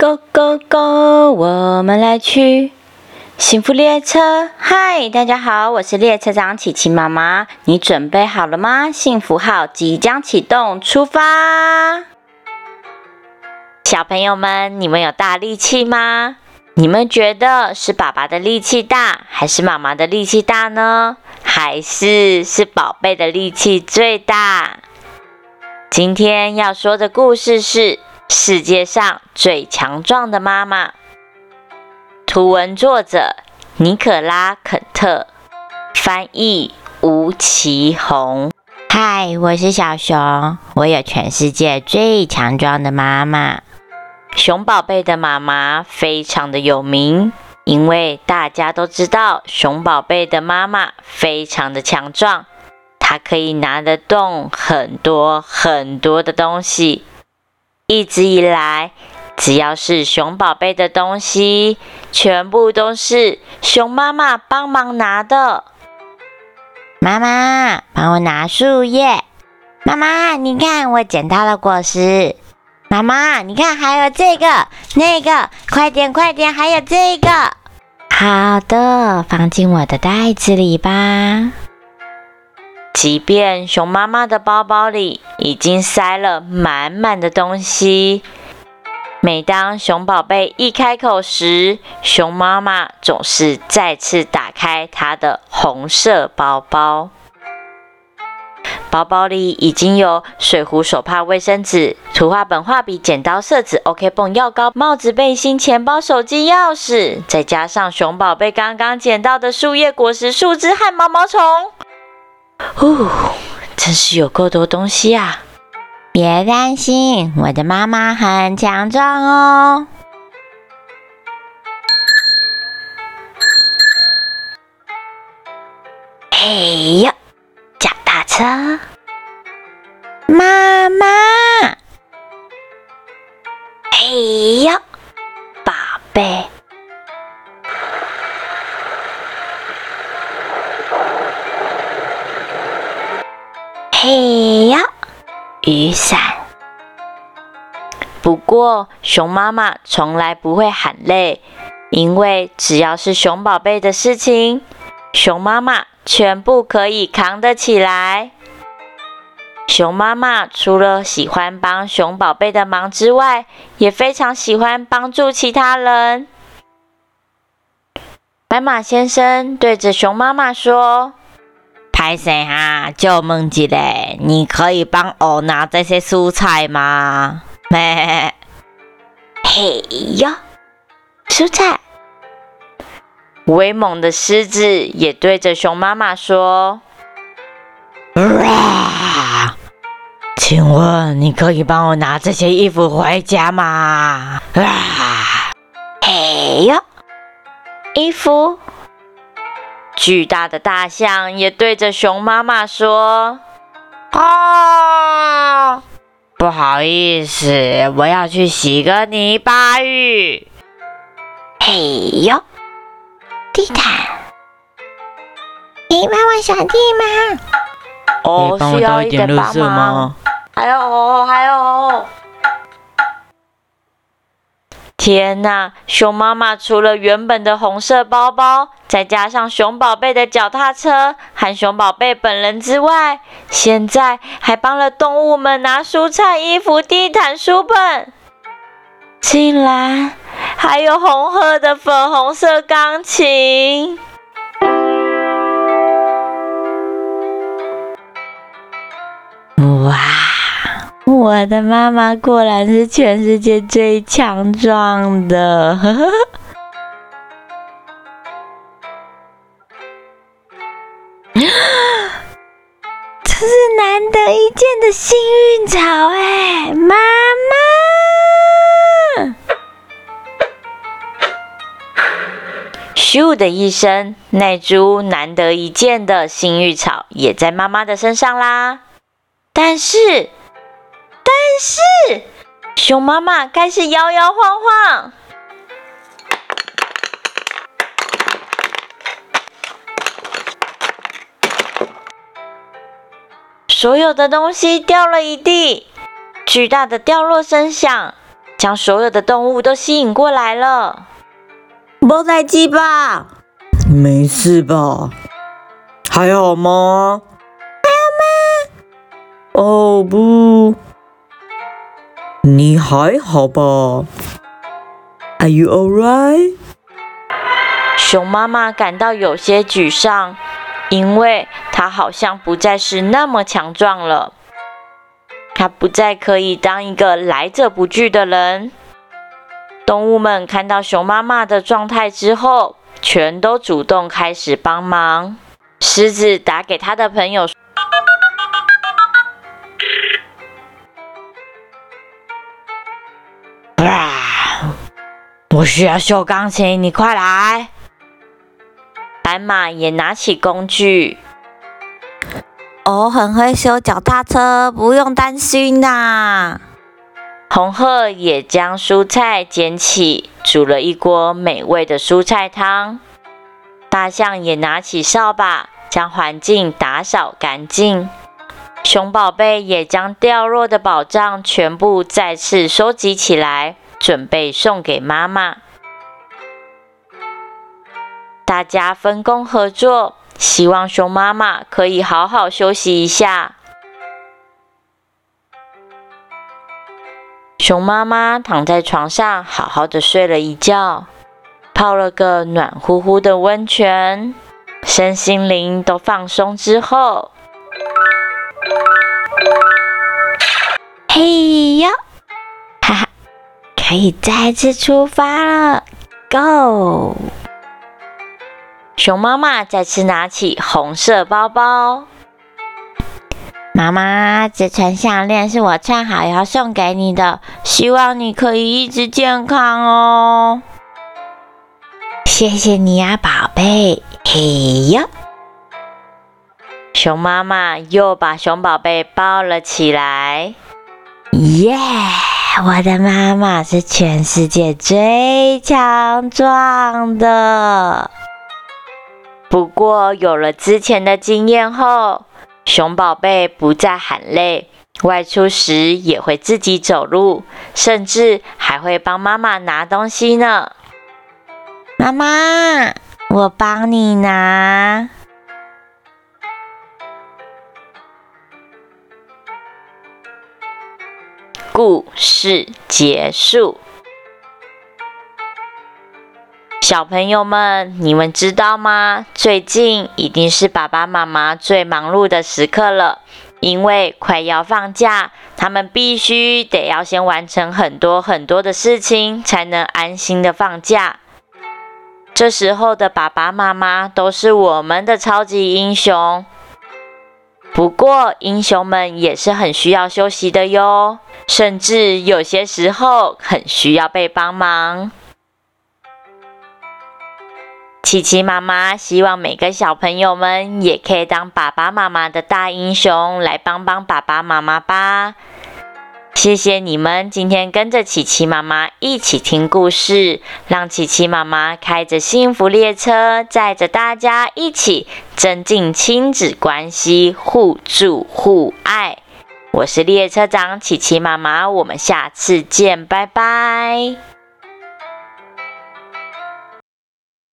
Go go go！我们来去幸福列车。嗨，大家好，我是列车长琪琪妈妈。你准备好了吗？幸福号即将启动，出发！小朋友们，你们有大力气吗？你们觉得是爸爸的力气大，还是妈妈的力气大呢？还是是宝贝的力气最大？今天要说的故事是。世界上最强壮的妈妈。图文作者：尼可拉·肯特，翻译：吴奇宏。嗨，我是小熊，我有全世界最强壮的妈妈。熊宝贝的妈妈非常的有名，因为大家都知道熊宝贝的妈妈非常的强壮，她可以拿得动很多很多的东西。一直以来，只要是熊宝贝的东西，全部都是熊妈妈帮忙拿的。妈妈，帮我拿树叶。妈妈，你看我捡到了果实。妈妈，你看还有这个、那个，快点快点，还有这个。好的，放进我的袋子里吧。即便熊妈妈的包包里已经塞了满满的东西，每当熊宝贝一开口时，熊妈妈总是再次打开她的红色包包。包包里已经有水壶、手帕、卫生纸、图画本、画笔、剪刀、色纸、OK 绷、药膏、帽子、背心、钱包、手机、钥匙，再加上熊宝贝刚刚捡到的树叶、果实、树枝和毛毛虫。哦，真是有够多东西啊！别担心，我的妈妈很强壮哦。哎呦，脚踏车，妈妈，雨伞。不过，熊妈妈从来不会喊累，因为只要是熊宝贝的事情，熊妈妈全部可以扛得起来。熊妈妈除了喜欢帮熊宝贝的忙之外，也非常喜欢帮助其他人。白马先生对着熊妈妈说。海生哈，就问一下，你可以帮我拿这些蔬菜吗？咩？嘿哟，蔬菜！威猛的狮子也对着熊妈妈说：“哇，请问你可以帮我拿这些衣服回家吗？”啊，嘿哟，衣服。巨大的大象也对着熊妈妈说：“啊，不好意思，我要去洗个泥巴浴。”嘿呦，地毯，你帮我扫地吗？哦，需要一点帮忙。还有，还有。天呐！熊妈妈除了原本的红色包包，再加上熊宝贝的脚踏车和熊宝贝本人之外，现在还帮了动物们拿蔬菜、衣服、地毯、书本，竟然还有红褐的粉红色钢琴！我的妈妈果然是全世界最强壮的，这是难得一见的幸运草哎，妈妈！咻的一声，那株难得一见的幸运草也在妈妈的身上啦，但是。是，熊妈妈开始摇摇晃晃，所有的东西掉了一地，巨大的掉落声响，将所有的动物都吸引过来了。没代志吧？没事吧？还好吗？还好吗？哦不，你还好吧？Are you alright？熊妈妈感到有些沮丧，因为她好像不再是那么强壮了。她不再可以当一个来者不拒的人。动物们看到熊妈妈的状态之后，全都主动开始帮忙。狮子打给他的朋友：“我需要修钢琴，你快来！”白马也拿起工具：“我很会修脚踏车，不用担心呐。”红鹤也将蔬菜捡起，煮了一锅美味的蔬菜汤。大象也拿起扫把，将环境打扫干净。熊宝贝也将掉落的宝藏全部再次收集起来，准备送给妈妈。大家分工合作，希望熊妈妈可以好好休息一下。熊妈妈躺在床上，好好的睡了一觉，泡了个暖乎乎的温泉，身心灵都放松之后，嘿呀，可以再次出发了，Go！熊妈妈再次拿起红色包包。妈妈，这串项链是我串好要送给你的，希望你可以一直健康哦。谢谢你呀，宝贝。嘿呀，熊妈妈又把熊宝贝抱了起来。耶，我的妈妈是全世界最强壮的。不过有了之前的经验后。熊宝贝不再喊累，外出时也会自己走路，甚至还会帮妈妈拿东西呢。妈妈，我帮你拿。故事结束。小朋友们，你们知道吗？最近一定是爸爸妈妈最忙碌的时刻了，因为快要放假，他们必须得要先完成很多很多的事情，才能安心的放假。这时候的爸爸妈妈都是我们的超级英雄。不过，英雄们也是很需要休息的哟，甚至有些时候很需要被帮忙。琪琪妈妈希望每个小朋友们也可以当爸爸妈妈的大英雄，来帮帮爸爸妈妈吧。谢谢你们今天跟着琪琪妈妈一起听故事，让琪琪妈妈开着幸福列车，载着大家一起增进亲子关系，互助互爱。我是列车长琪琪妈妈，我们下次见，拜拜。